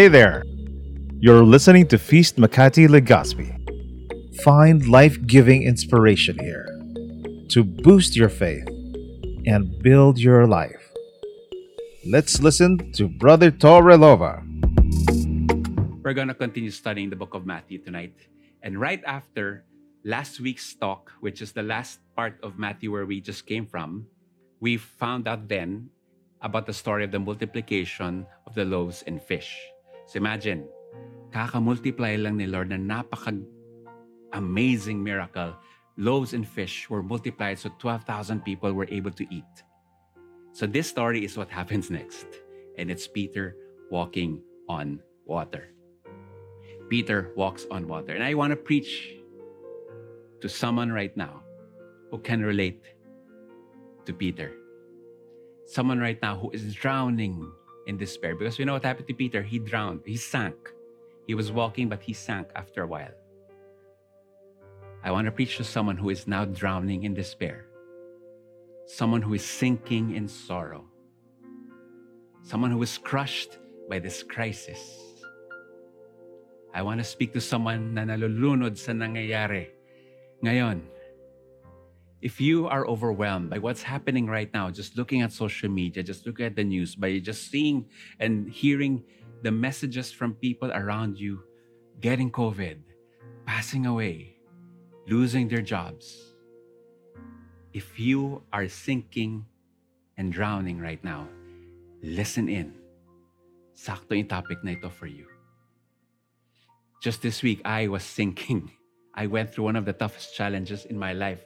Hey there! You're listening to Feast Makati Legaspi. Find life giving inspiration here to boost your faith and build your life. Let's listen to Brother Tor Relova. We're going to continue studying the book of Matthew tonight. And right after last week's talk, which is the last part of Matthew where we just came from, we found out then about the story of the multiplication of the loaves and fish. So imagine, kaka-multiply lang ni Lord na napaka amazing miracle. Loaves and fish were multiplied so 12,000 people were able to eat. So this story is what happens next. And it's Peter walking on water. Peter walks on water. And I want to preach to someone right now who can relate to Peter. Someone right now who is drowning in despair. Because we know what happened to Peter. He drowned, he sank. He was walking, but he sank after a while. I want to preach to someone who is now drowning in despair, someone who is sinking in sorrow, someone who is crushed by this crisis. I want to speak to someone na nalulunod sa nangyayari ngayon. If you are overwhelmed by what's happening right now, just looking at social media, just looking at the news, by just seeing and hearing the messages from people around you getting COVID, passing away, losing their jobs. If you are sinking and drowning right now, listen in. Sakto yung topic na ito for you. Just this week, I was sinking. I went through one of the toughest challenges in my life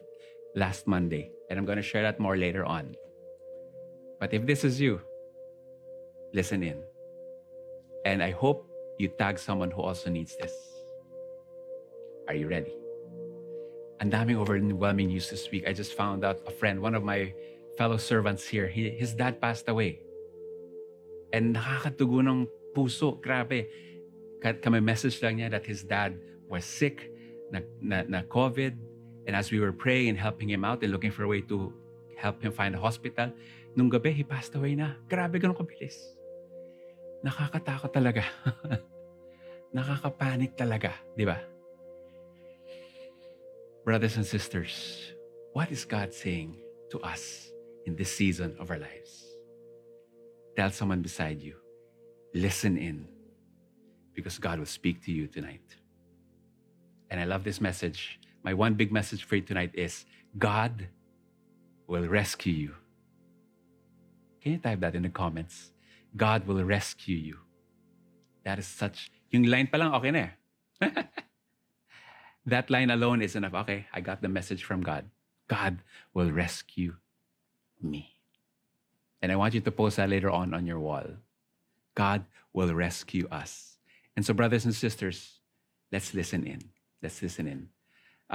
last Monday, and I'm going to share that more later on. But if this is you, listen in. And I hope you tag someone who also needs this. Are you ready? Ang daming overwhelming news this week. I just found out a friend, one of my fellow servants here, he, his dad passed away. And nakakatugo ng puso. Grabe. Kami message lang niya that his dad was sick, na, na, na COVID. And as we were praying and helping him out and looking for a way to help him find a hospital, nung gabi, he passed away na. Grabe, ganun kabilis. Nakakatakot talaga. Nakakapanik talaga, di ba? Brothers and sisters, what is God saying to us in this season of our lives? Tell someone beside you, listen in, because God will speak to you tonight. And I love this message. My one big message for you tonight is God will rescue you. Can you type that in the comments? God will rescue you. That is such, yung line okay na eh. that line alone is enough. Okay, I got the message from God. God will rescue me. And I want you to post that later on on your wall. God will rescue us. And so, brothers and sisters, let's listen in. Let's listen in.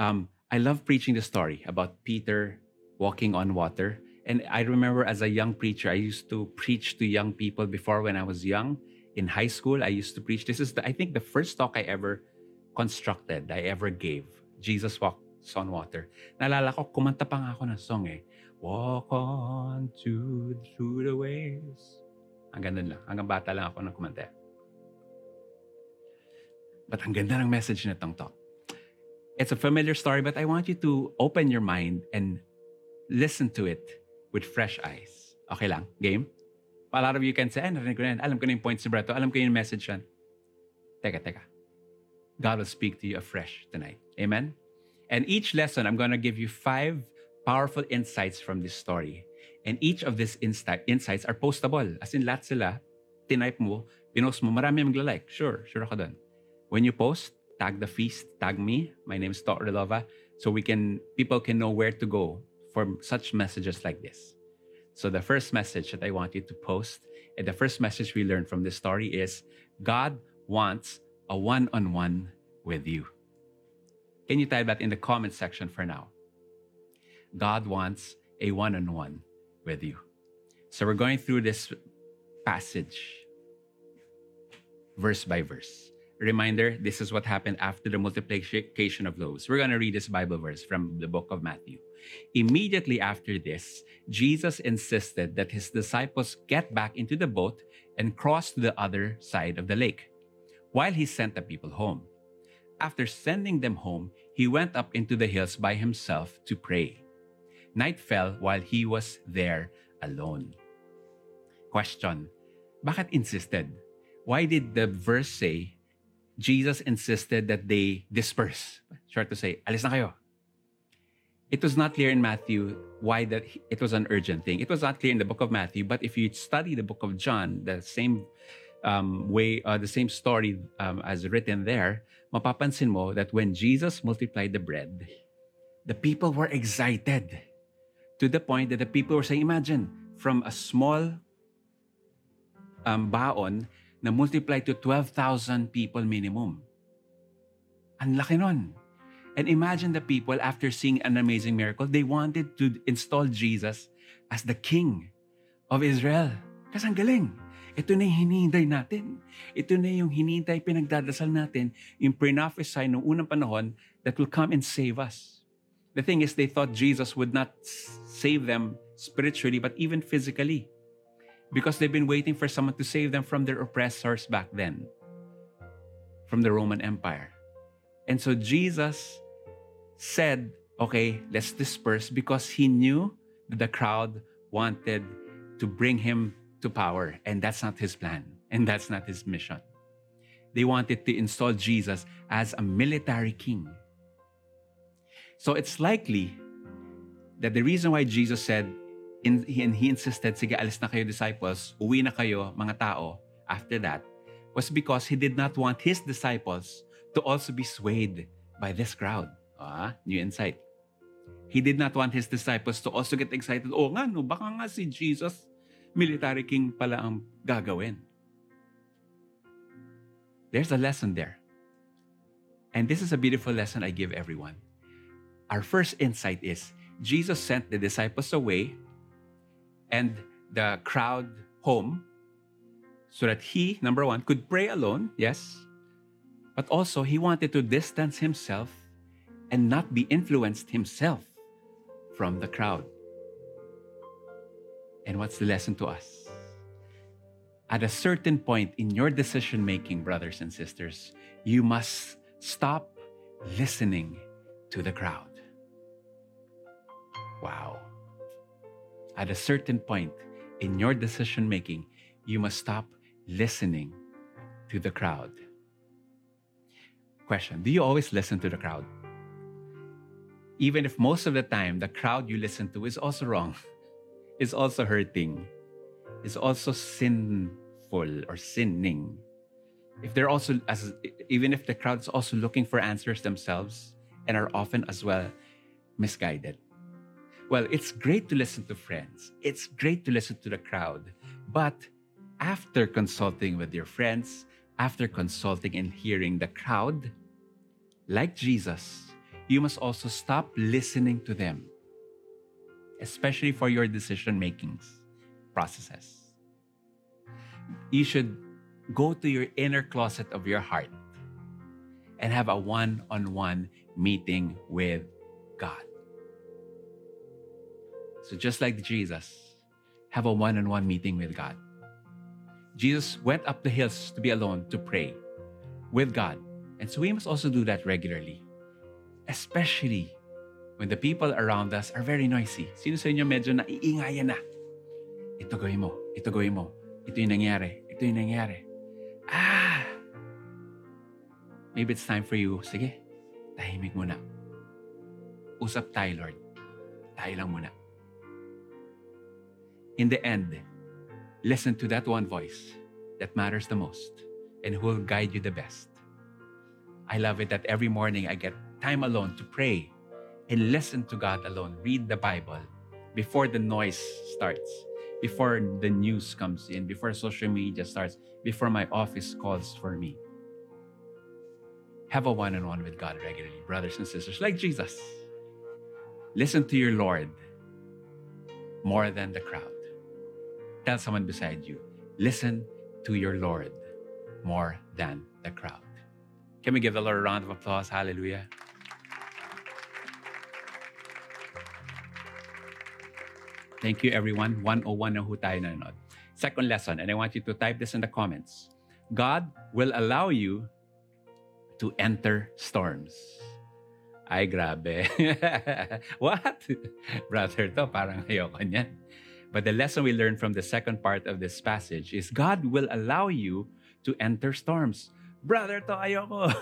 Um, I love preaching the story about Peter walking on water. And I remember as a young preacher, I used to preach to young people before when I was young. In high school, I used to preach. This is, the, I think, the first talk I ever constructed, I ever gave. Jesus walks on water. Naalala ko, kumanta pa nga ako ng song eh. Walk on to, through the waves. Hanggang dun lang. Hanggang bata lang ako nang kumanta. But ang ganda ng message na itong talk. It's a familiar story, but I want you to open your mind and listen to it with fresh eyes. Okay lang? Game? A lot of you can say, ay, narinig ko na yan. Alam ko na yung points ni Breto. Alam ko yung message yan. Teka, teka. God will speak to you afresh tonight. Amen? And each lesson, I'm going to give you five powerful insights from this story. And each of these insight, insights are postable. As in, lahat sila, tinype mo, pinost mo, marami magla-like. Sure, sure ako dun. When you post, tag the feast, tag me. My name is Tor Relova. So we can, people can know where to go for such messages like this. So the first message that I want you to post, and the first message we learned from this story is God wants a one-on-one with you. Can you type that in the comment section for now? God wants a one-on-one with you. So we're going through this passage verse by verse. Reminder, this is what happened after the multiplication of loaves. We're going to read this Bible verse from the book of Matthew. Immediately after this, Jesus insisted that his disciples get back into the boat and cross to the other side of the lake. while he sent the people home. After sending them home, he went up into the hills by himself to pray. Night fell while he was there alone. Question Bakit insisted? Why did the verse say Jesus insisted that they disperse? Short to say, alis na kayo. It was not clear in Matthew why that it was an urgent thing. It was not clear in the book of Matthew, but if you study the book of John, the same um, way, uh, the same story um, as written there, mapapansin mo that when Jesus multiplied the bread, the people were excited to the point that the people were saying, imagine, from a small um, baon na multiply to 12,000 people minimum. Ang laki nun. And imagine the people after seeing an amazing miracle, they wanted to install Jesus as the king of Israel. Kasi ang galing. Ito na yung hinihintay natin. Ito na yung hinihintay pinagdadasal natin, yung pre-prophesy noong unang panahon that will come and save us. The thing is, they thought Jesus would not save them spiritually, but even physically. Because they've been waiting for someone to save them from their oppressors back then, from the Roman Empire. And so Jesus said, okay, let's disperse because he knew that the crowd wanted to bring him to power. And that's not his plan. And that's not his mission. They wanted to install Jesus as a military king. So it's likely that the reason why Jesus said, in, and he insisted, sige, alis na kayo disciples, uwi na kayo mga tao after that, was because he did not want his disciples to also be swayed by this crowd. Ah, new insight. He did not want his disciples to also get excited. Oh nga, no, baka nga si Jesus, military king pala ang gagawin. There's a lesson there. And this is a beautiful lesson I give everyone. Our first insight is Jesus sent the disciples away and the crowd home so that he, number one, could pray alone, yes, but also he wanted to distance himself and not be influenced himself from the crowd. And what's the lesson to us? At a certain point in your decision making, brothers and sisters, you must stop listening to the crowd. Wow. At a certain point in your decision making, you must stop listening to the crowd. Question Do you always listen to the crowd? Even if most of the time the crowd you listen to is also wrong, is also hurting, is also sinful or sinning. If they're also as even if the crowd is also looking for answers themselves and are often as well misguided. Well, it's great to listen to friends. It's great to listen to the crowd. But after consulting with your friends, after consulting and hearing the crowd, like Jesus, you must also stop listening to them, especially for your decision making processes. You should go to your inner closet of your heart and have a one on one meeting with God. So, just like Jesus, have a one on one meeting with God. Jesus went up the hills to be alone to pray with God. And so we must also do that regularly. Especially when the people around us are very noisy. Sino sa inyo medyo naiingayan na? Ito gawin mo, ito gawin mo, ito yung nangyari, ito yung nangyari. Ah! Maybe it's time for you, sige, tahimik muna. Usap tayo, Lord. Tayo lang muna. In the end, listen to that one voice that matters the most and who will guide you the best. I love it that every morning I get time alone to pray and listen to God alone, read the Bible before the noise starts, before the news comes in, before social media starts, before my office calls for me. Have a one on one with God regularly, brothers and sisters, like Jesus. Listen to your Lord more than the crowd. Tell someone beside you, listen to your Lord more than the crowd. Can we give the Lord a round of applause? Hallelujah. Thank you, everyone. 101 na ho tayo nanonood. Second lesson, and I want you to type this in the comments. God will allow you to enter storms. Ay, grabe. What? Brother to, parang ayoko niyan. But the lesson we learn from the second part of this passage is God will allow you to enter storms. Brother to, ayoko.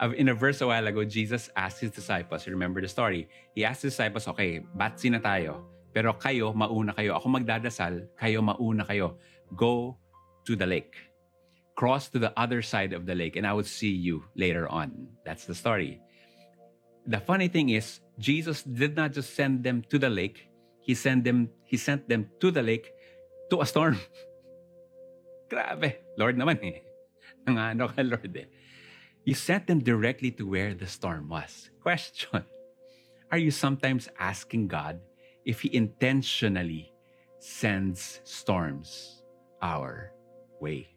In a verse a while ago, Jesus asked his disciples, remember the story? He asked his disciples, okay, batsi na tayo. Pero kayo, mauna kayo. Ako magdadasal, kayo mauna kayo. Go to the lake. Cross to the other side of the lake, and I will see you later on. That's the story. The funny thing is, Jesus did not just send them to the lake, he sent them, he sent them to the lake to a storm. Grabe. Lord naman eh. Nangano ka, Lord eh. You sent them directly to where the storm was. Question. Are you sometimes asking God if He intentionally sends storms our way?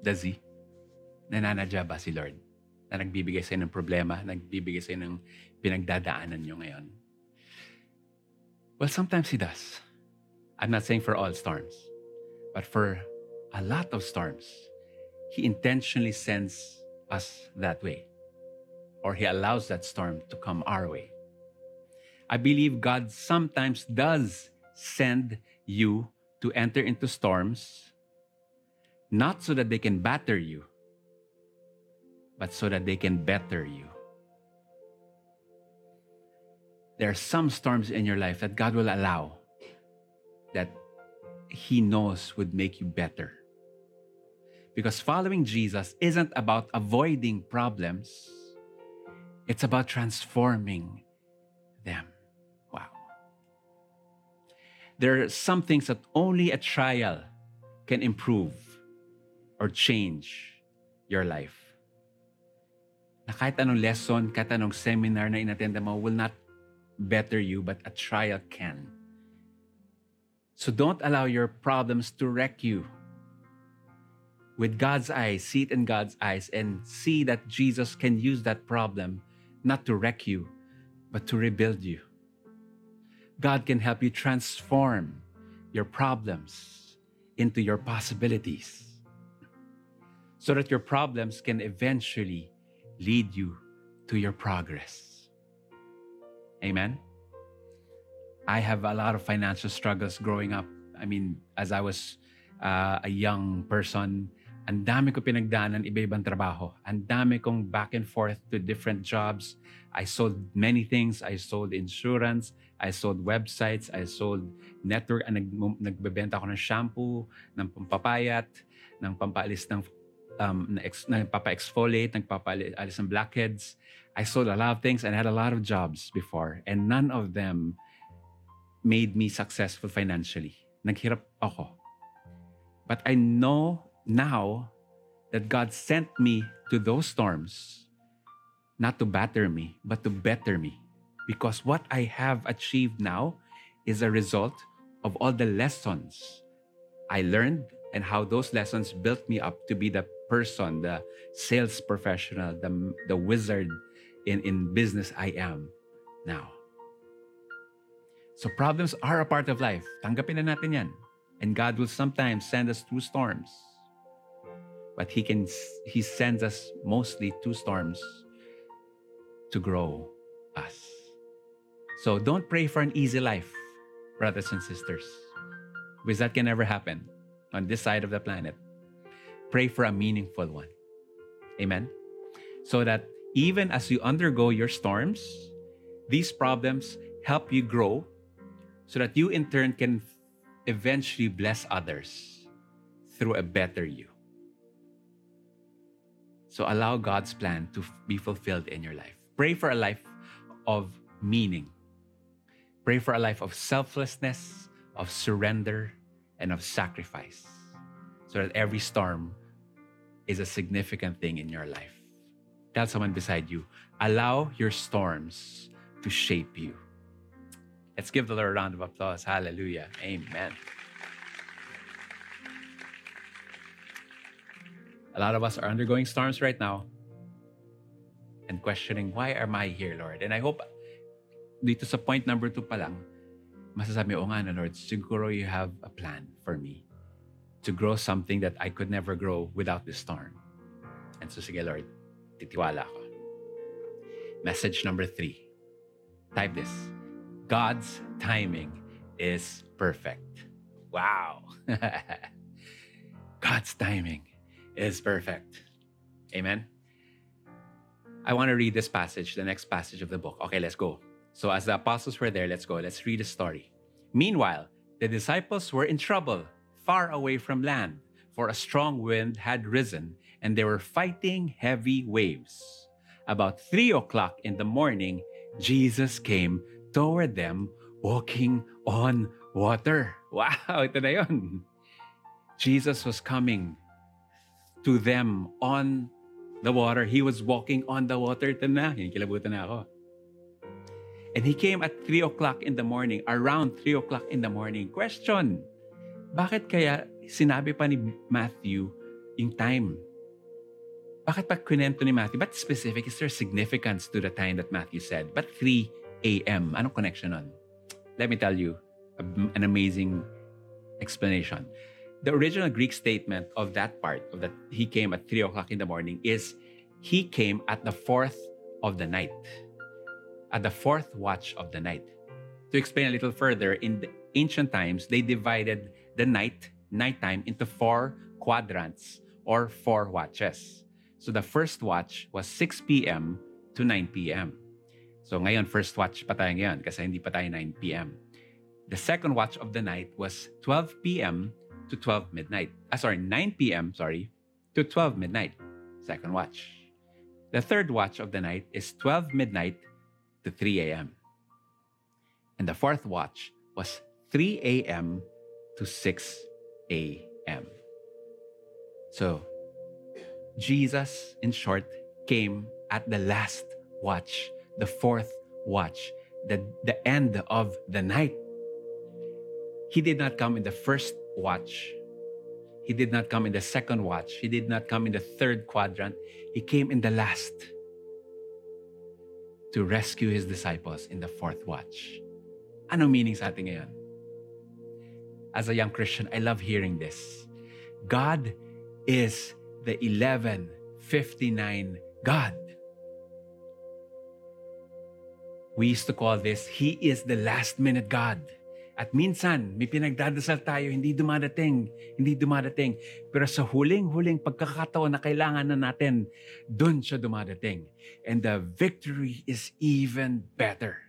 Does He? Nananadya ba si Lord? Na nagbibigay sa'yo ng problema, nagbibigay sa'yo ng pinagdadaanan nyo ngayon? Well, sometimes He does. I'm not saying for all storms, but for a lot of storms, He intentionally sends us that way, or He allows that storm to come our way. I believe God sometimes does send you to enter into storms, not so that they can batter you, but so that they can better you. There are some storms in your life that God will allow that He knows would make you better. Because following Jesus isn't about avoiding problems, it's about transforming them. Wow. There are some things that only a trial can improve or change your life. Na kahit anong lesson, kahit anong seminar na inattenda mo will not better you, but a trial can. So don't allow your problems to wreck you. With God's eyes, see it in God's eyes, and see that Jesus can use that problem not to wreck you, but to rebuild you. God can help you transform your problems into your possibilities so that your problems can eventually lead you to your progress. Amen. I have a lot of financial struggles growing up. I mean, as I was uh, a young person, ang dami ko pinagdaanan iba-ibang trabaho. Ang dami kong back and forth to different jobs. I sold many things. I sold insurance. I sold websites. I sold network. Nag, nagbebenta ako ng shampoo, ng pampapayat, ng pampaalis ng um, na ex, nagpapa-exfoliate, ng blackheads. I sold a lot of things and had a lot of jobs before and none of them made me successful financially. Naghirap ako. But I know now that God sent me to those storms not to batter me, but to better me. Because what I have achieved now is a result of all the lessons I learned and how those lessons built me up to be the person, the sales professional, the, the wizard in, in business I am now. So problems are a part of life. Tanggapin na natin yan. And God will sometimes send us through storms. But He can He sends us mostly through storms to grow us. So don't pray for an easy life, brothers and sisters. Because that can never happen on this side of the planet. Pray for a meaningful one. Amen. So that even as you undergo your storms, these problems help you grow so that you in turn can eventually bless others through a better you. So allow God's plan to be fulfilled in your life. Pray for a life of meaning. Pray for a life of selflessness, of surrender, and of sacrifice so that every storm is a significant thing in your life. Tell someone beside you, allow your storms to shape you. Let's give the Lord a round of applause. Hallelujah. Amen. A lot of us are undergoing storms right now and questioning, why am I here, Lord? And I hope dito sa point number two pa lang, masasabi, o nga Lord, siguro you have a plan for me. To grow something that I could never grow without this storm. And so sige Lord, titiwala ako. Message number three. Type this. God's timing is perfect. Wow. God's timing is perfect. Amen. I want to read this passage, the next passage of the book. Okay, let's go. So, as the apostles were there, let's go. Let's read the story. Meanwhile, the disciples were in trouble, far away from land, for a strong wind had risen, and they were fighting heavy waves. About three o'clock in the morning, Jesus came toward them walking on water. Wow, ito na yun. Jesus was coming to them on the water. He was walking on the water. Ito na, kilabutan na ako. And he came at 3 o'clock in the morning, around 3 o'clock in the morning. Question, bakit kaya sinabi pa ni Matthew yung time? Bakit pa kwento ni Matthew? But specific? Is there significance to the time that Matthew said? But 3 a.m. Anong connection nun? Let me tell you an amazing explanation. The original Greek statement of that part, of that he came at 3 o'clock in the morning, is he came at the fourth of the night. At the fourth watch of the night. To explain a little further, in the ancient times, they divided the night, nighttime, into four quadrants or four watches. So the first watch was 6 p.m. to 9 p.m. So ngayon, first watch pa tayo ngayon kasi hindi pa tayo 9 p.m. The second watch of the night was 12 p.m. to 12 midnight. Ah, sorry, 9 p.m., sorry, to 12 midnight. Second watch. The third watch of the night is 12 midnight to 3 a.m. And the fourth watch was 3 a.m. to 6 a.m. So, Jesus, in short, came at the last watch, the fourth watch, the, the end of the night. He did not come in the first watch. He did not come in the second watch. He did not come in the third quadrant. He came in the last to rescue his disciples in the fourth watch. Ano meaning sa atin ngayon? As a young Christian, I love hearing this. God is the 1159 God. We used to call this, He is the last minute God. At minsan, may pinagdadasal tayo, hindi dumadating, hindi dumadating. Pero sa huling-huling pagkakataon na kailangan na natin, dun siya dumadating. And the victory is even better.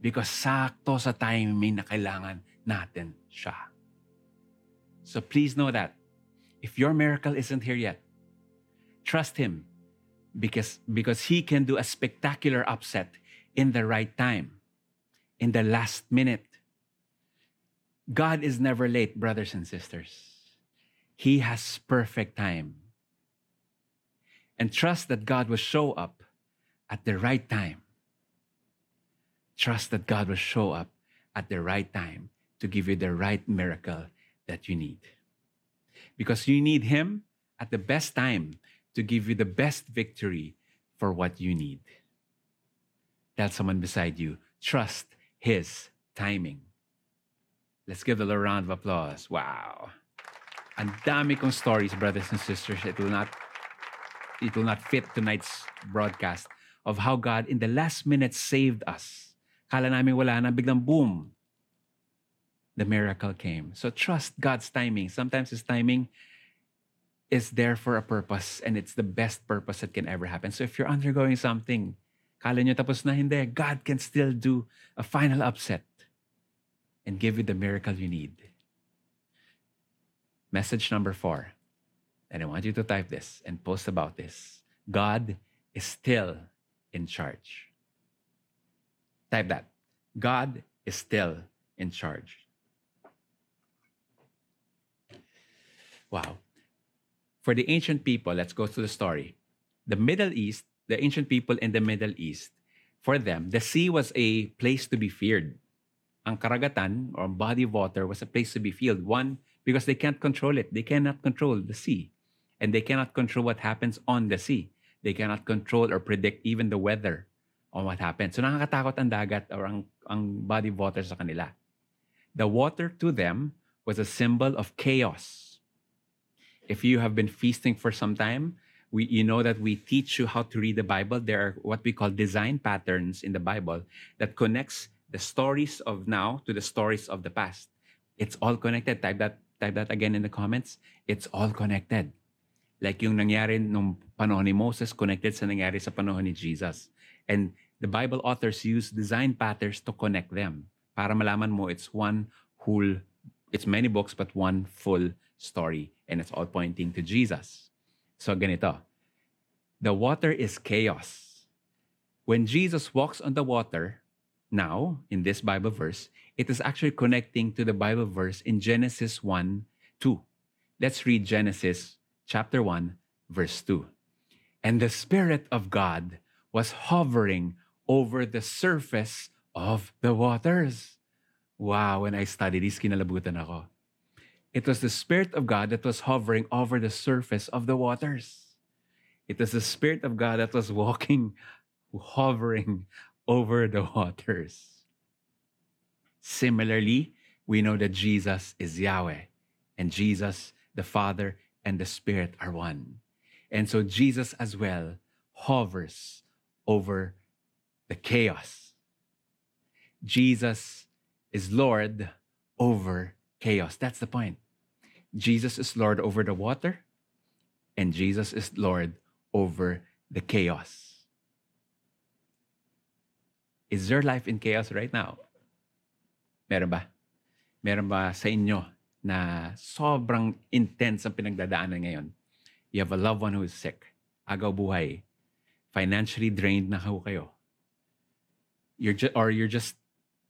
Because sakto sa timing na kailangan natin siya. So please know that. If your miracle isn't here yet, trust Him because, because He can do a spectacular upset in the right time, in the last minute. God is never late, brothers and sisters. He has perfect time. And trust that God will show up at the right time. Trust that God will show up at the right time to give you the right miracle that you need. Because you need Him at the best time to give you the best victory for what you need. Tell someone beside you, trust His timing. Let's give the Lord a round of applause. Wow. Ang dami kong stories, brothers and sisters. It will not it will not fit tonight's broadcast of how God in the last minute saved us. Kala namin wala na, biglang boom. The miracle came. So trust God's timing. Sometimes His timing is there for a purpose and it's the best purpose that can ever happen. So if you're undergoing something, kala nyo tapos na, hindi. God can still do a final upset and give you the miracle you need. Message number four. And I want you to type this and post about this. God is still in charge. Type that. God is still in charge. Wow. For the ancient people, let's go through the story. The Middle East, the ancient people in the Middle East, for them, the sea was a place to be feared. Ang karagatan or body of water was a place to be feared. One, because they can't control it. They cannot control the sea. And they cannot control what happens on the sea. They cannot control or predict even the weather on what happens. So nakakatakot ang dagat or ang, ang body of water sa kanila. The water to them was a symbol of chaos If you have been feasting for some time, we, you know that we teach you how to read the Bible. There are what we call design patterns in the Bible that connects the stories of now to the stories of the past. It's all connected. Type that, type that again in the comments. It's all connected. Like yung nangyari nung panahon ni Moses connected sa nangyari sa panahon ni Jesus. And the Bible authors use design patterns to connect them. Para malaman mo it's one whole, it's many books but one full story. And it's all pointing to Jesus. So ganito. The water is chaos. When Jesus walks on the water, now in this Bible verse, it is actually connecting to the Bible verse in Genesis 1 2. Let's read Genesis chapter 1, verse 2. And the Spirit of God was hovering over the surface of the waters. Wow, when I studied this, kinalabutan ako. It was the Spirit of God that was hovering over the surface of the waters. It was the Spirit of God that was walking, hovering over the waters. Similarly, we know that Jesus is Yahweh, and Jesus, the Father, and the Spirit are one. And so Jesus as well hovers over the chaos. Jesus is Lord over chaos. That's the point. Jesus is Lord over the water, and Jesus is Lord over the chaos. Is your life in chaos right now? Meron ba? Meron ba sa inyo na sobrang intense ang pinagdadaanan ngayon? You have a loved one who is sick. Agaw buhay. Financially drained na ho kayo. You're ju- or you're just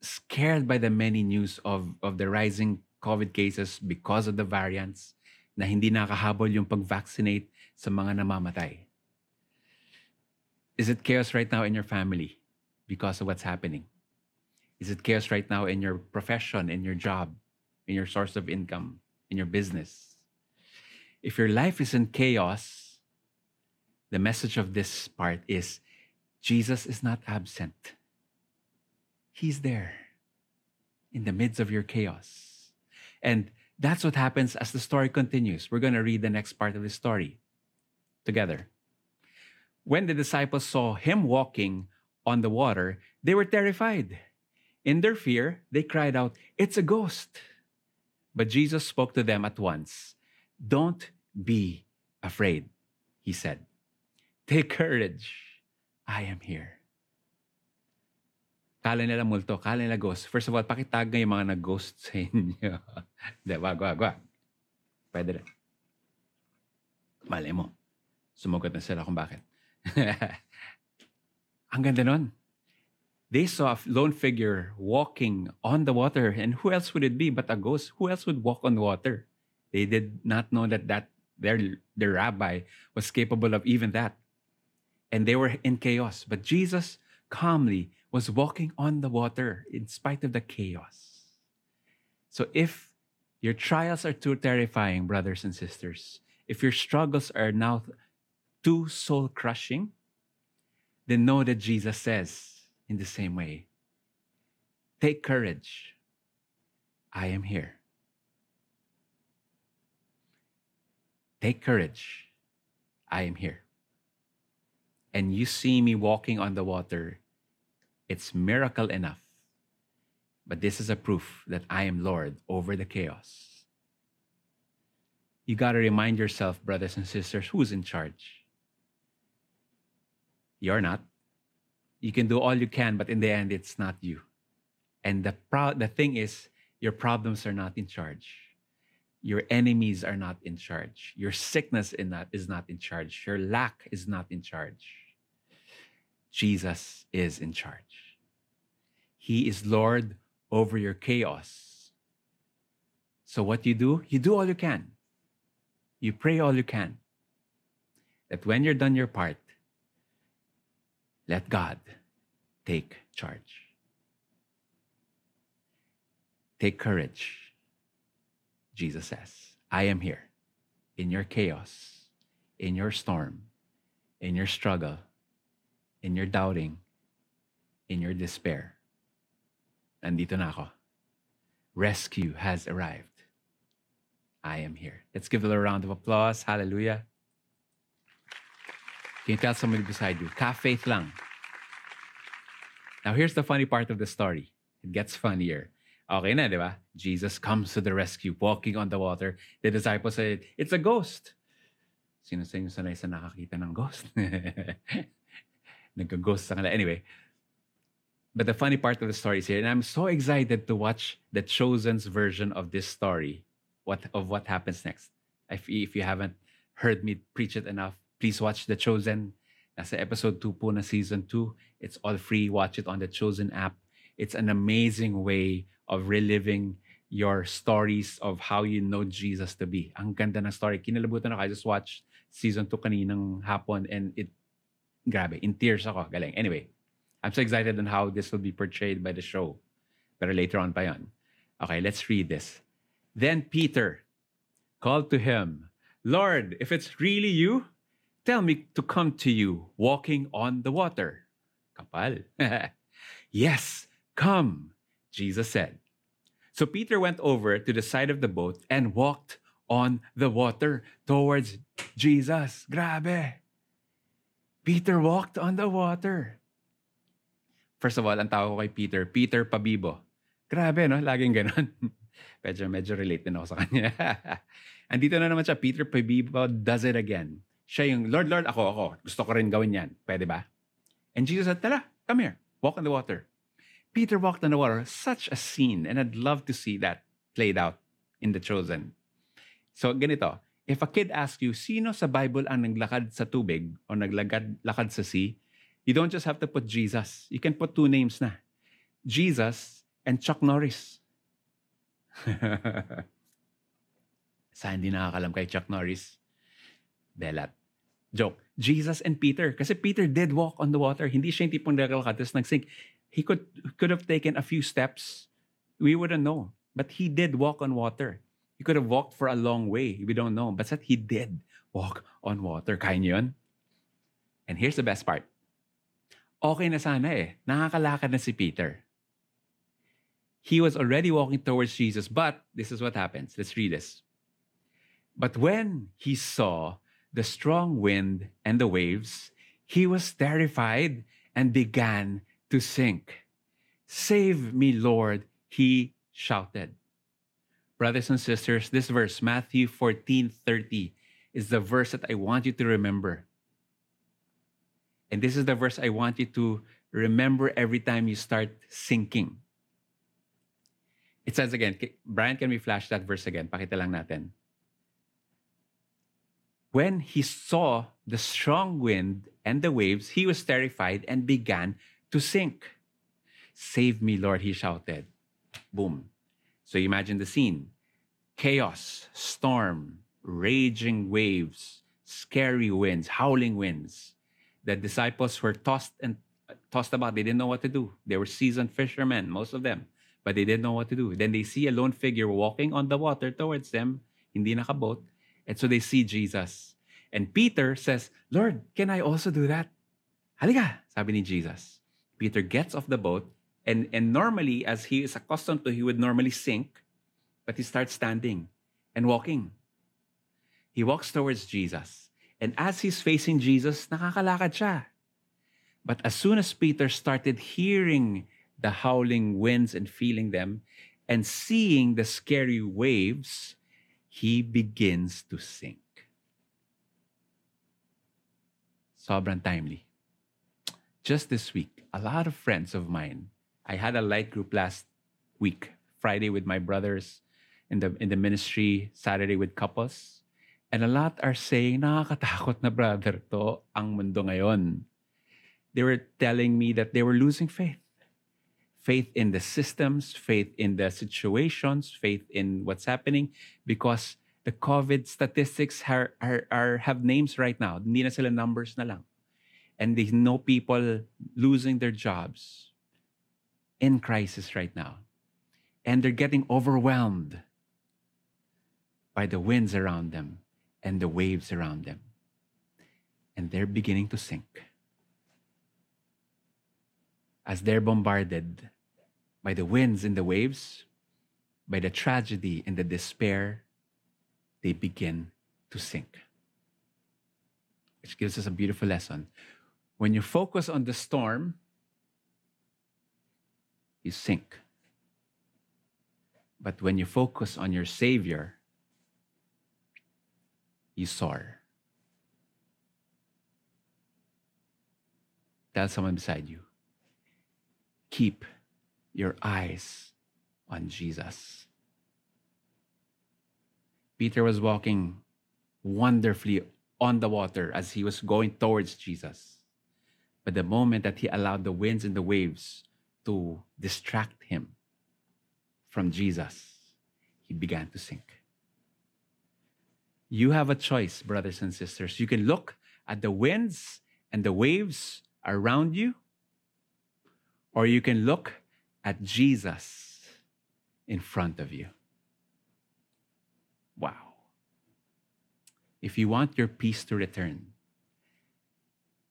scared by the many news of, of the rising COVID cases because of the variants na hindi nakahabol yung pag-vaccinate sa mga namamatay. Is it chaos right now in your family? because of what's happening? Is it chaos right now in your profession, in your job, in your source of income, in your business? If your life is in chaos, the message of this part is Jesus is not absent. He's there in the midst of your chaos. And that's what happens as the story continues. We're going to read the next part of the story together. When the disciples saw him walking on the water, they were terrified. In their fear, they cried out, It's a ghost. But Jesus spoke to them at once. Don't be afraid, he said. Take courage. I am here. Kala nila multo, kala nila ghost. First of all, pakitag nga yung mga nag-ghost sa inyo. Hindi, wag, wag, wag. Pwede rin. Malay mo. Sumugot na sila kung bakit. Ang ganda nun. They saw a lone figure walking on the water, and who else would it be but a ghost? Who else would walk on water? They did not know that that their their rabbi was capable of even that, and they were in chaos. But Jesus calmly was walking on the water in spite of the chaos. So if your trials are too terrifying, brothers and sisters, if your struggles are now too soul crushing, then know that Jesus says in the same way Take courage. I am here. Take courage. I am here. And you see me walking on the water. It's miracle enough. But this is a proof that I am Lord over the chaos. You got to remind yourself, brothers and sisters, who's in charge? You're not. You can do all you can, but in the end, it's not you. And the pro- the thing is, your problems are not in charge. Your enemies are not in charge. Your sickness is not, is not in charge. Your lack is not in charge. Jesus is in charge. He is Lord over your chaos. So, what you do, you do all you can. You pray all you can. That when you're done your part, let God take charge. Take courage. Jesus says, I am here in your chaos, in your storm, in your struggle, in your doubting, in your despair. Nandito na ako. Rescue has arrived. I am here. Let's give a little round of applause. Hallelujah. Can you tell somebody beside you? Ka faith lang. Now, here's the funny part of the story. It gets funnier. Okay na, di ba? Jesus comes to the rescue, walking on the water. The disciples said, It's a ghost. Sino sa inyo sanay sa nakakita ng ghost? Nagka-ghost sa kanila. Anyway, but the funny part of the story is here, and I'm so excited to watch the Chosen's version of this story, what of what happens next. If, if you haven't heard me preach it enough, please watch The Chosen. Nasa episode 2 po na season 2. It's all free. Watch it on the Chosen app. It's an amazing way of reliving your stories of how you know Jesus to be. Ang ganda ng story. Kinalabutan ako. I just watched season 2 kaninang hapon and it, grabe, in tears ako. Galing. Anyway, I'm so excited on how this will be portrayed by the show. Pero later on pa yan. Okay, let's read this. Then Peter called to him, Lord, if it's really you, tell me to come to you walking on the water. Kapal. yes, come, Jesus said. So Peter went over to the side of the boat and walked on the water towards Jesus. Grabe. Peter walked on the water. First of all, ang tawag ko kay Peter, Peter Pabibo. Grabe, no? Laging ganon. medyo, medyo relate din ako sa kanya. Andito na naman siya, Peter Pabibo does it again. Siya yung, Lord, Lord, ako, ako. Gusto ko rin gawin yan. Pwede ba? And Jesus said, Tala, come here. Walk on the water. Peter walked on the water. Such a scene. And I'd love to see that played out in The Chosen. So, ganito. If a kid asks you, sino sa Bible ang naglakad sa tubig o naglakad lakad sa sea, you don't just have to put Jesus. You can put two names na. Jesus and Chuck Norris. sa hindi nakakalam kay Chuck Norris, Belat. Joke. Jesus and Peter. Kasi Peter did walk on the water. Hindi siya yung tipong nagalakad tapos nagsink. He could, could have taken a few steps. We wouldn't know. But he did walk on water. He could have walked for a long way. We don't know. But said he did walk on water. Kaya? And here's the best part. Okay na sana eh. Nakakalakad na si Peter. He was already walking towards Jesus, but this is what happens. Let's read this. But when he saw the strong wind and the waves, he was terrified and began to sink. Save me, Lord, he shouted. Brothers and sisters, this verse, Matthew 14 30, is the verse that I want you to remember. And this is the verse I want you to remember every time you start sinking. It says again, Brian, can we flash that verse again? Pakita lang natin. When he saw the strong wind and the waves, he was terrified and began to sink. Save me, Lord, he shouted. Boom. So you imagine the scene chaos, storm, raging waves, scary winds, howling winds. The disciples were tossed and uh, tossed about. They didn't know what to do. They were seasoned fishermen, most of them, but they didn't know what to do. Then they see a lone figure walking on the water towards them, hindi nakabot, and so they see Jesus. And Peter says, Lord, can I also do that? Halika, sabi ni Jesus. Peter gets off the boat, and, and normally, as he is accustomed to, he would normally sink, but he starts standing and walking. He walks towards Jesus. And as he's facing Jesus, nakakalakad siya. But as soon as Peter started hearing the howling winds and feeling them, and seeing the scary waves, he begins to sink. Sobrang timely. Just this week, a lot of friends of mine, I had a light group last week, Friday with my brothers in the in the ministry, Saturday with couples. And a lot are saying, nakakatakot na brother to ang mundo ngayon. They were telling me that they were losing faith. Faith in the systems, faith in the situations, faith in what's happening because the COVID statistics are, are, are have names right now. Hindi na sila numbers na lang. And they know people losing their jobs in crisis right now. And they're getting overwhelmed by the winds around them and the waves around them. And they're beginning to sink. As they're bombarded by the winds and the waves, by the tragedy and the despair, they begin to sink. Which gives us a beautiful lesson. When you focus on the storm, you sink. But when you focus on your Savior, you soar. Tell someone beside you keep your eyes on Jesus. Peter was walking wonderfully on the water as he was going towards Jesus. But the moment that he allowed the winds and the waves to distract him from Jesus, he began to sink. You have a choice, brothers and sisters. You can look at the winds and the waves around you, or you can look at Jesus in front of you. Wow. If you want your peace to return,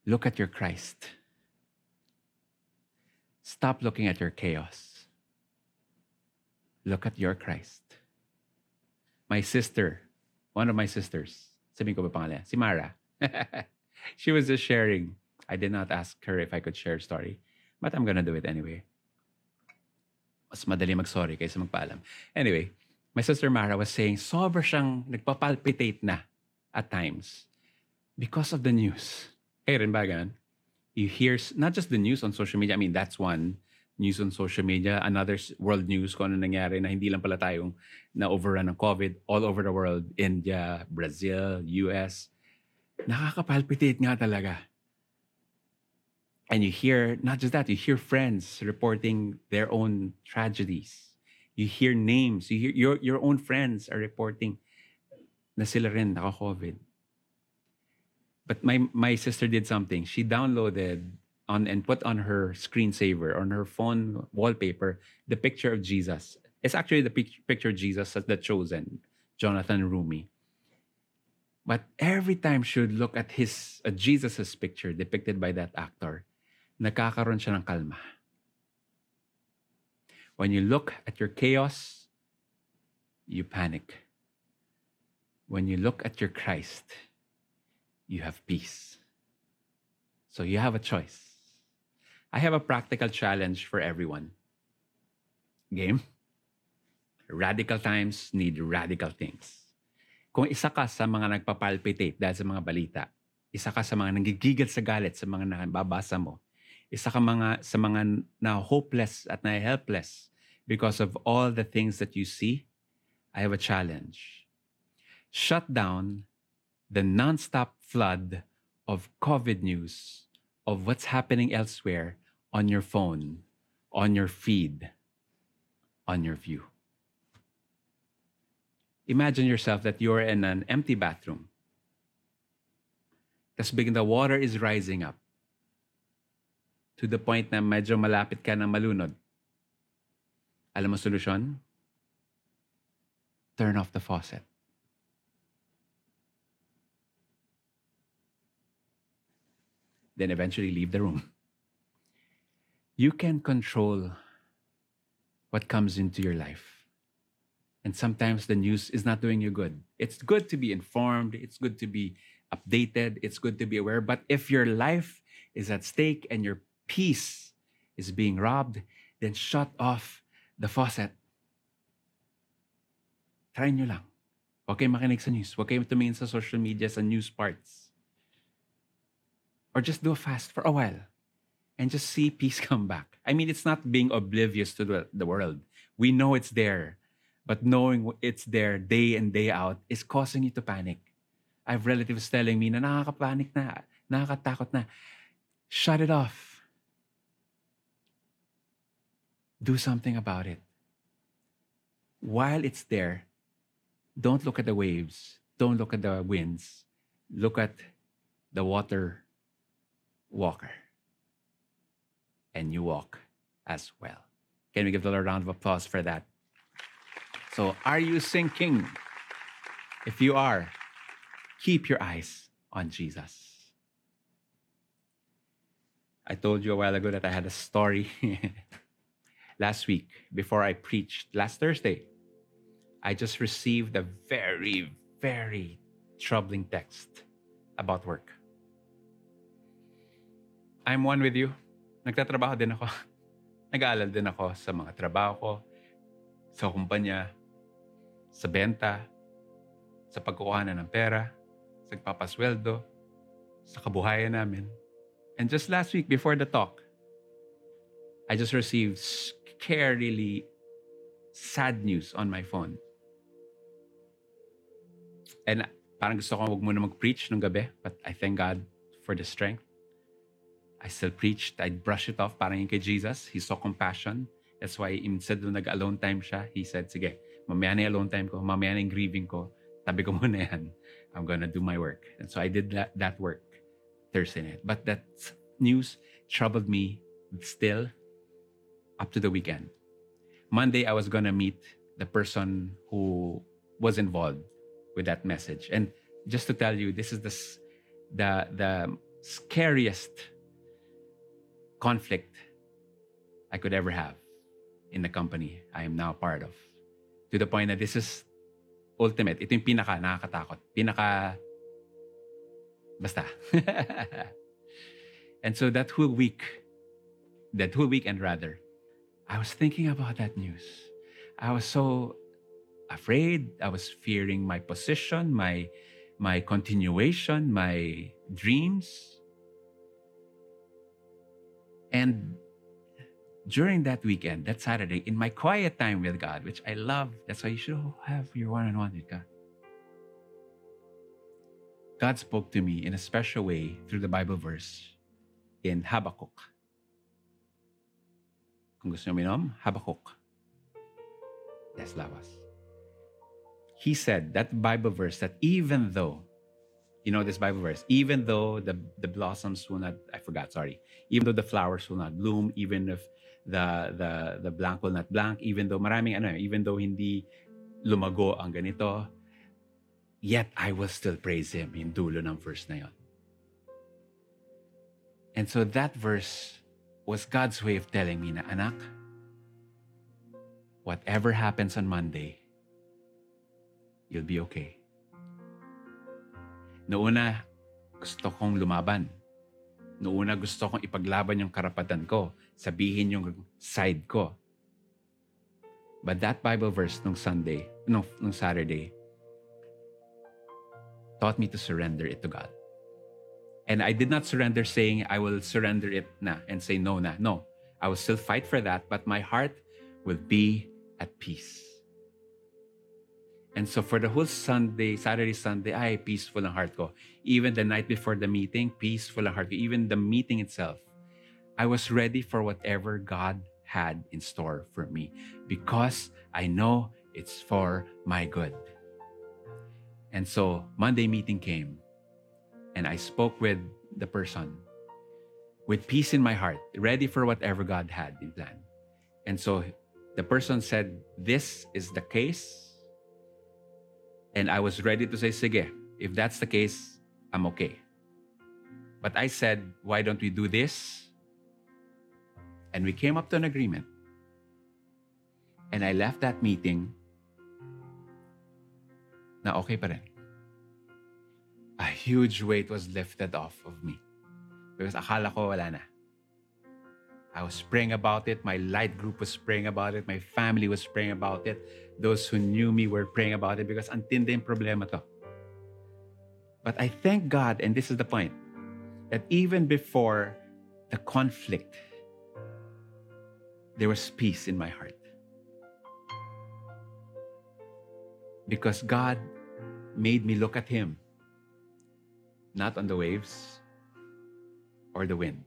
look at your Christ. Stop looking at your chaos. Look at your Christ. My sister, one of my sisters, sabihin ko ba pangalan? Si Mara. she was just sharing. I did not ask her if I could share story, but I'm gonna do it anyway. Mas madali mag-sorry kaysa magpaalam. Anyway, my sister Mara was saying, sobra siyang nagpapalpitate na at times because of the news. Kaya rin ba ganun? You hear, not just the news on social media, I mean, that's one, news on social media, another world news kung ano nangyari na hindi lang pala tayong na-overrun ng COVID all over the world, India, Brazil, US. Nakakapalpitate nga talaga. And you hear, not just that, you hear friends reporting their own tragedies. You hear names, you hear your, your own friends are reporting na sila rin naka-COVID. But my, my sister did something. She downloaded on and put on her screensaver, on her phone wallpaper, the picture of Jesus. It's actually the pic- picture of Jesus as the chosen, Jonathan Roumie. But every time she would look at his at Jesus's picture depicted by that actor, nakakaroon siya ng kalma. When you look at your chaos, you panic. When you look at your Christ, you have peace. So you have a choice. I have a practical challenge for everyone. Game? Radical times need radical things. Kung isa ka sa mga nagpapalpitate dahil sa mga balita, isa ka sa mga nanggigigil sa galit sa mga nababasa mo, isa ka mga, sa mga na hopeless at na helpless because of all the things that you see, I have a challenge. Shut down the nonstop flood of COVID news, of what's happening elsewhere on your phone, on your feed, on your view. Imagine yourself that you're in an empty bathroom. Tapos biglang the water is rising up to the point na medyo malapit ka na malunod. Alam mo solusyon? Turn off the faucet. Then eventually leave the room. You can control what comes into your life. And sometimes the news is not doing you good. It's good to be informed, it's good to be updated, it's good to be aware. But if your life is at stake and your peace is being robbed, then shut off the faucet. Try nyo lang. Huwag kayong makinig sa news. Huwag kayong tumingin sa social media, sa news parts. Or just do a fast for a while and just see peace come back. I mean, it's not being oblivious to the, the world. We know it's there. But knowing it's there day in, day out is causing you to panic. I have relatives telling me na nakakapanic na, nakakatakot na. Shut it off. Do something about it. While it's there, don't look at the waves. Don't look at the winds. Look at the water walker. And you walk as well. Can we give the Lord a round of applause for that? So, are you sinking? If you are, keep your eyes on Jesus. I told you a while ago that I had a story last week before I preached last Thursday. I just received a very, very troubling text about work. I'm one with you. Nagtatrabaho din ako. Nag-aalala din ako sa mga trabaho ko, sa kumpanya, sa benta, sa pagkukuha ng pera, sa pagpapasweldo, sa kabuhayan namin. And just last week before the talk, I just received scarily sad news on my phone. And parang gusto ko wag muna mag-preach nung gabi, but I thank God for the strength. I still preached. I'd brush it off parang yung kay Jesus. He saw compassion. That's why instead na nag-alone time siya, he said, sige, mamaya na alone time ko, mamaya na grieving ko, tabi ko muna yan. I'm gonna do my work. And so I did that, that work Thursday night. But that news troubled me still up to the weekend. Monday, I was gonna meet the person who was involved with that message. And just to tell you, this is the, the, the scariest conflict I could ever have in the company I am now part of. To the point that this is ultimate. Ito yung pinaka nakakatakot. Pinaka basta. and so that whole week, that whole weekend rather, I was thinking about that news. I was so afraid. I was fearing my position, my my continuation, my dreams. And during that weekend, that Saturday, in my quiet time with God, which I love, that's why you should have your one on one with God. God spoke to me in a special way through the Bible verse in Habakkuk. Kung gusto nyo minom, Habakkuk. Yes, labas. He said that Bible verse that even though, you know this Bible verse, even though the, the blossoms will not, I forgot, sorry, even though the flowers will not bloom, even if the the the blank will not blank even though maraming ano even though hindi lumago ang ganito yet I will still praise him. Yung dulo ng verse na yon and so that verse was God's way of telling me na anak whatever happens on Monday you'll be okay noona gusto kong lumaban Noona gusto kong ipaglaban yung karapatan ko, sabihin yung side ko. But that Bible verse nung Sunday, nung, nung Saturday, taught me to surrender it to God. And I did not surrender saying I will surrender it na and say no na. No, I will still fight for that, but my heart will be at peace. And so for the whole Sunday, Saturday, Sunday, ay, peaceful ang heart ko. Even the night before the meeting, peaceful ang heart ko. Even the meeting itself, I was ready for whatever God had in store for me because I know it's for my good. And so Monday meeting came and I spoke with the person with peace in my heart, ready for whatever God had in plan. And so the person said, This is the case and I was ready to say, sige, if that's the case, I'm okay. But I said, why don't we do this? And we came up to an agreement. And I left that meeting na okay pa rin. A huge weight was lifted off of me. Because akala ko wala na. I was praying about it. My light group was praying about it. My family was praying about it. Those who knew me were praying about it because antindi yung problema to. But I thank God, and this is the point, that even before the conflict, there was peace in my heart. Because God made me look at Him, not on the waves or the wind.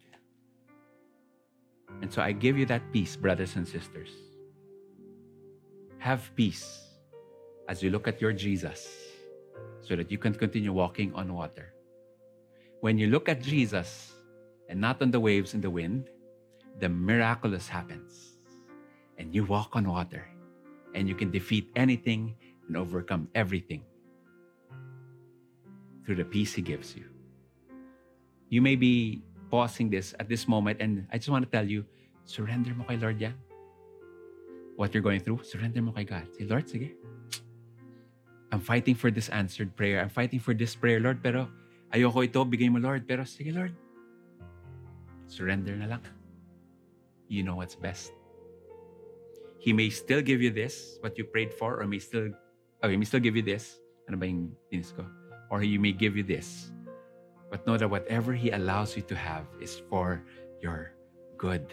And so I give you that peace, brothers and sisters. Have peace as you look at your Jesus so that you can continue walking on water. When you look at Jesus and not on the waves and the wind, the miraculous happens. And you walk on water and you can defeat anything and overcome everything through the peace He gives you. You may be pausing this at this moment and I just want to tell you, surrender mo kay Lord yan. What you're going through, surrender mo kay God. Say, Lord, sige. I'm fighting for this answered prayer. I'm fighting for this prayer, Lord, pero ayoko ito, bigay mo, Lord. Pero sige, Lord. Surrender na lang. You know what's best. He may still give you this, what you prayed for, or may still, okay, may still give you this. Ano ba yung tinis ko? Or he may give you this. But know that whatever he allows you to have is for your good.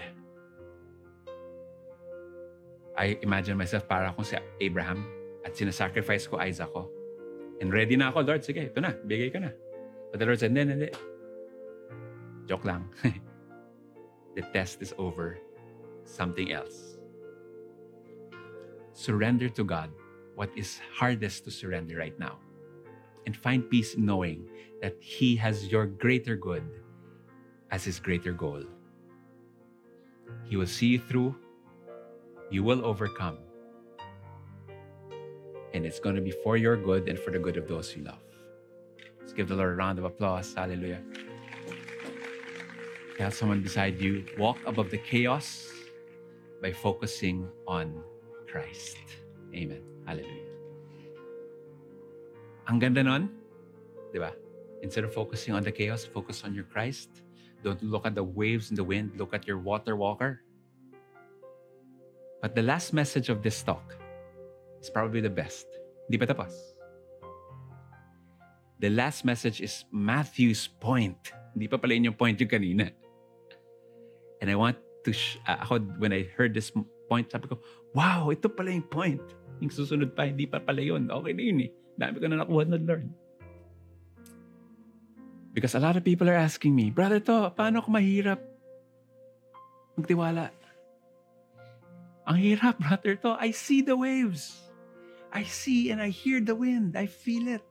I imagine myself para akong si Abraham at sinasacrifice ko Isaac ko. And ready na ako, Lord, sige, ito na, bigay ka na. But the Lord said, hindi, hindi. Joke lang. the test is over. Something else. Surrender to God what is hardest to surrender right now. And find peace knowing that He has your greater good as His greater goal. He will see you through you will overcome. And it's going to be for your good and for the good of those you love. Let's give the Lord a round of applause. Hallelujah. Tell someone beside you, walk above the chaos by focusing on Christ. Amen. Hallelujah. Ang ganda nun, di ba? Instead of focusing on the chaos, focus on your Christ. Don't look at the waves and the wind. Look at your water walker. But the last message of this talk is probably the best. Hindi pa tapos. The last message is Matthew's point. Hindi pa pala yun yung point yung kanina. And I want to, sh- uh, ako, when I heard this point, sabi ko, wow, ito pala yung point. Yung susunod pa, hindi pa pala yun. Okay na yun eh. Dami ko na nakuha na Lord. Because a lot of people are asking me, Brother to, paano ako mahirap magtiwala? Ang hirap, brother to. I see the waves. I see and I hear the wind. I feel it.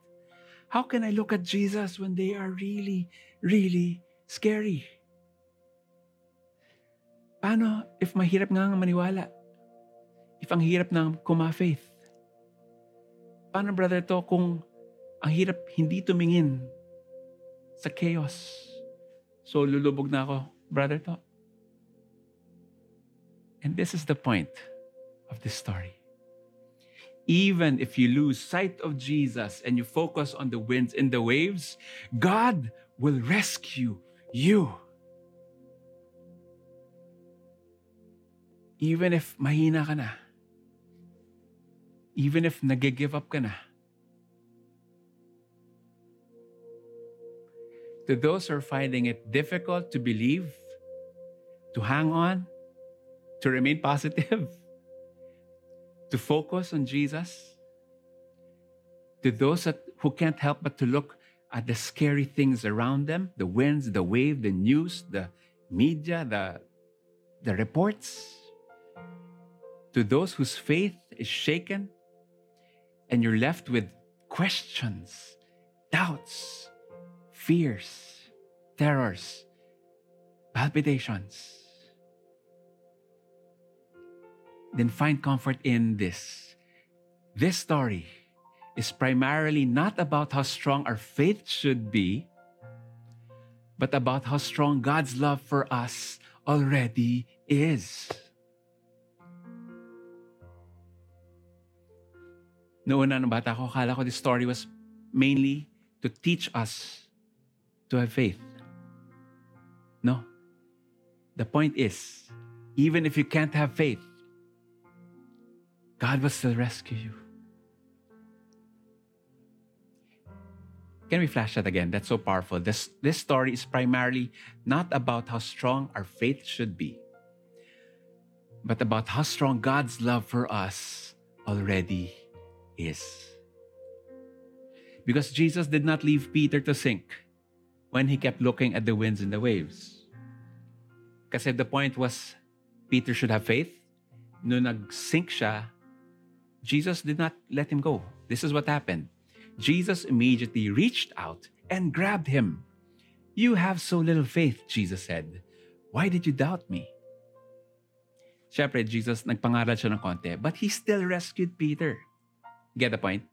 How can I look at Jesus when they are really, really scary? Paano if mahirap nga nga maniwala? If ang hirap ng kuma-faith? Paano, brother to, kung ang hirap hindi tumingin sa chaos? So, lulubog na ako, brother to. And this is the point of this story. Even if you lose sight of Jesus and you focus on the winds and the waves, God will rescue you. Even if mahina ka na, even if nag-give up ka na, to those who are finding it difficult to believe, to hang on, to remain positive, to focus on Jesus, to those that, who can't help but to look at the scary things around them the winds, the wave, the news, the media, the, the reports, to those whose faith is shaken and you're left with questions, doubts, fears, terrors, palpitations then find comfort in this. This story is primarily not about how strong our faith should be, but about how strong God's love for us already is. Noon na ng bata ko, akala ko this story was mainly to teach us to have faith. No. The point is, even if you can't have faith, God will still rescue you. Can we flash that again? That's so powerful. This, this story is primarily not about how strong our faith should be, but about how strong God's love for us already is. Because Jesus did not leave Peter to sink when he kept looking at the winds and the waves. Kasi the point was, Peter should have faith. No nag-sink siya, Jesus did not let him go. This is what happened. Jesus immediately reached out and grabbed him. You have so little faith, Jesus said. Why did you doubt me? Siyempre, Jesus nagpangaral siya ng konti, but he still rescued Peter. Get the point?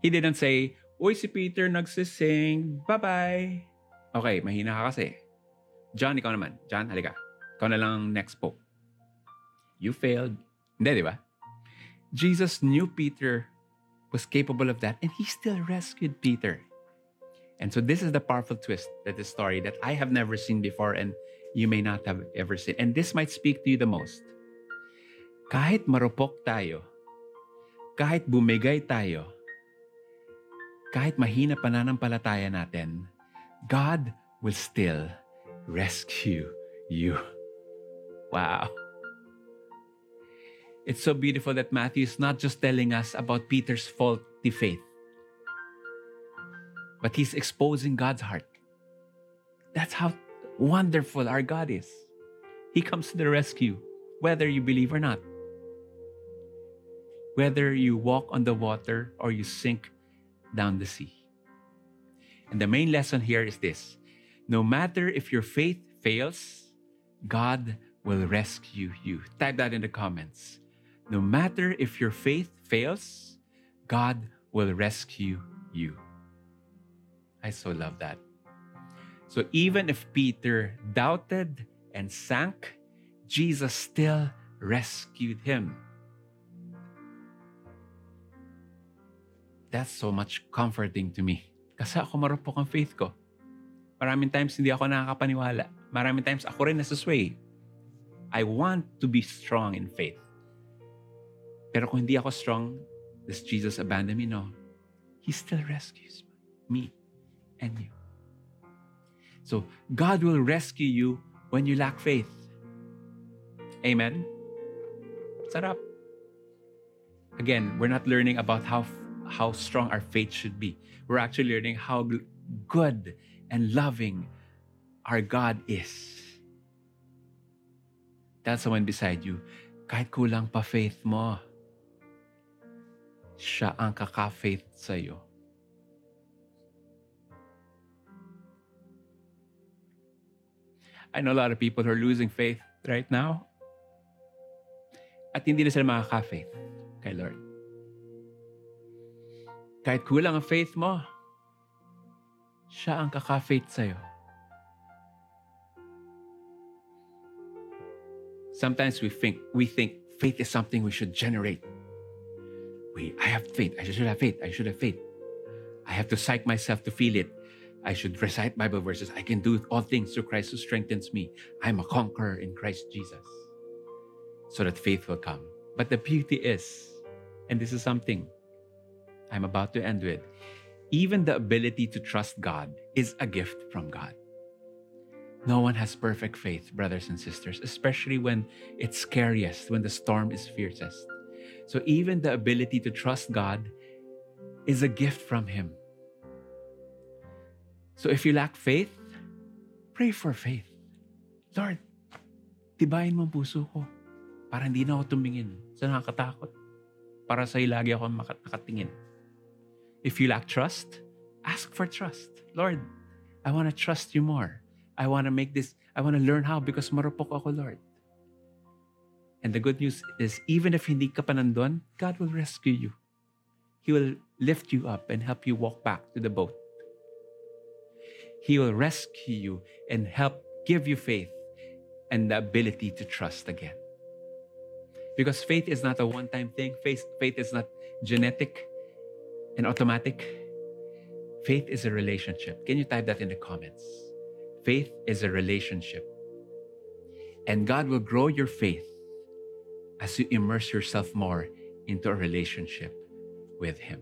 He didn't say, Uy, si Peter nagsising, bye-bye. Okay, mahina ka kasi. John, ikaw naman. John, halika. Ikaw na lang next pope. You failed. Hindi, di ba? Jesus knew Peter was capable of that, and he still rescued Peter. And so this is the powerful twist that the story that I have never seen before and you may not have ever seen. And this might speak to you the most. Kahit marupok tayo, kahit bumigay tayo, kahit mahina pananampalataya natin, God will still rescue you. Wow. It's so beautiful that Matthew is not just telling us about Peter's faulty faith, but he's exposing God's heart. That's how wonderful our God is. He comes to the rescue, whether you believe or not. Whether you walk on the water or you sink down the sea. And the main lesson here is this no matter if your faith fails, God will rescue you. Type that in the comments. No matter if your faith fails, God will rescue you. I so love that. So even if Peter doubted and sank, Jesus still rescued him. That's so much comforting to me. Kasi ako marupok ang faith ko. Maraming times hindi ako nakakapaniwala. Maraming times ako rin nasusway. I want to be strong in faith. Pero kung hindi ako strong, does Jesus abandon me? No. He still rescues me and you. So God will rescue you when you lack faith. Amen? Sarap. Again, we're not learning about how, how strong our faith should be. We're actually learning how good and loving our God is. Tell someone beside you, kahit kulang pa faith mo, siya ang kaka-faith sa'yo. I know a lot of people who are losing faith right now. At hindi na sila makaka-faith kay Lord. Kahit kulang ang faith mo, siya ang kaka-faith sa'yo. Sometimes we think we think faith is something we should generate. We, I have faith. I should have faith. I should have faith. I have to psych myself to feel it. I should recite Bible verses. I can do all things through Christ who strengthens me. I'm a conqueror in Christ Jesus. So that faith will come. But the beauty is, and this is something I'm about to end with, even the ability to trust God is a gift from God. No one has perfect faith, brothers and sisters, especially when it's scariest, when the storm is fiercest. So even the ability to trust God is a gift from Him. So if you lack faith, pray for faith. Lord, tibayin mo ang puso ko para hindi na ako tumingin sa nakakatakot. Para sa'yo lagi ako nakatingin. If you lack trust, ask for trust. Lord, I want to trust you more. I want to make this, I want to learn how because marupok ako, Lord. And the good news is, even if hindi ka pa nandun, God will rescue you. He will lift you up and help you walk back to the boat. He will rescue you and help give you faith and the ability to trust again. Because faith is not a one time thing, faith, faith is not genetic and automatic. Faith is a relationship. Can you type that in the comments? Faith is a relationship. And God will grow your faith as you immerse yourself more into a relationship with Him.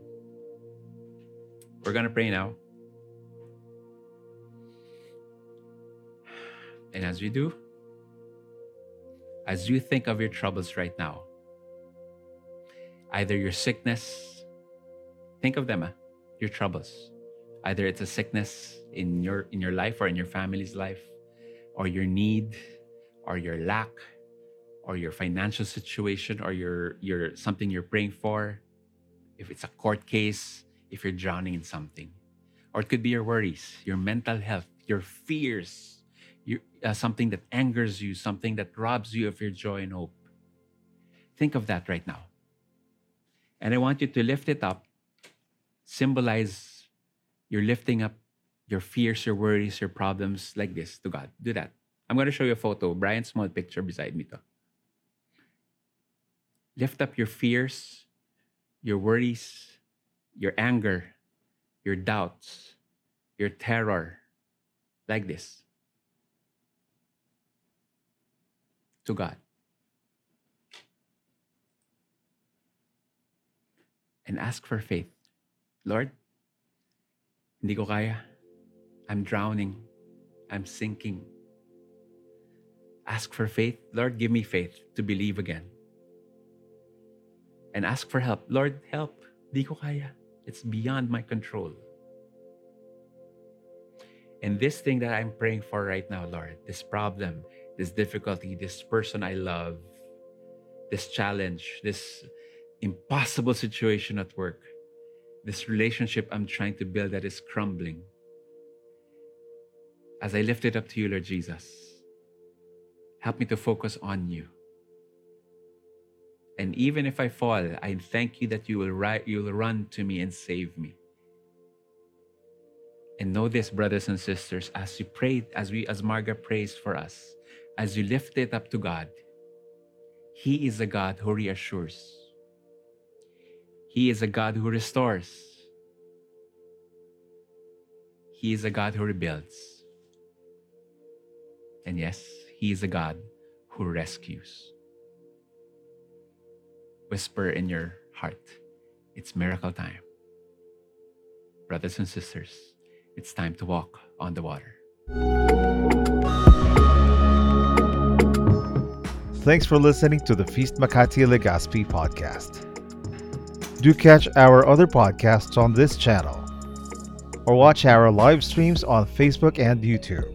We're going to pray now. And as we do, as you think of your troubles right now, either your sickness, think of them, your troubles. Either it's a sickness in your in your life or in your family's life, or your need, or your lack, or your financial situation, or your your something you're praying for. If it's a court case, if you're drowning in something, or it could be your worries, your mental health, your fears, your, uh, something that angers you, something that robs you of your joy and hope. Think of that right now. And I want you to lift it up, symbolize you're lifting up your fears, your worries, your problems like this to God. Do that. I'm going to show you a photo. Brian's small picture beside me. Lift up your fears, your worries, your anger, your doubts, your terror, like this to God. And ask for faith. Lord, hindi ko kaya. I'm drowning. I'm sinking. Ask for faith. Lord, give me faith to believe again. And ask for help. Lord, help. Di ko kaya. It's beyond my control. And this thing that I'm praying for right now, Lord, this problem, this difficulty, this person I love, this challenge, this impossible situation at work, this relationship I'm trying to build that is crumbling. As I lift it up to you, Lord Jesus, help me to focus on you. And even if I fall, I thank you that you will, ri- you will run to me and save me. And know this, brothers and sisters, as you pray, as we as Marga prays for us, as you lift it up to God, He is a God who reassures. He is a God who restores. He is a God who rebuilds. And yes, He is a God who rescues. Whisper in your heart, it's miracle time. Brothers and sisters, it's time to walk on the water. Thanks for listening to the Feast Makati Legaspi podcast. Do catch our other podcasts on this channel or watch our live streams on Facebook and YouTube.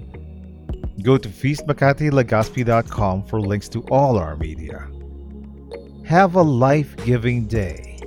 Go to feastmakatilegaspi.com for links to all our media. Have a life giving day.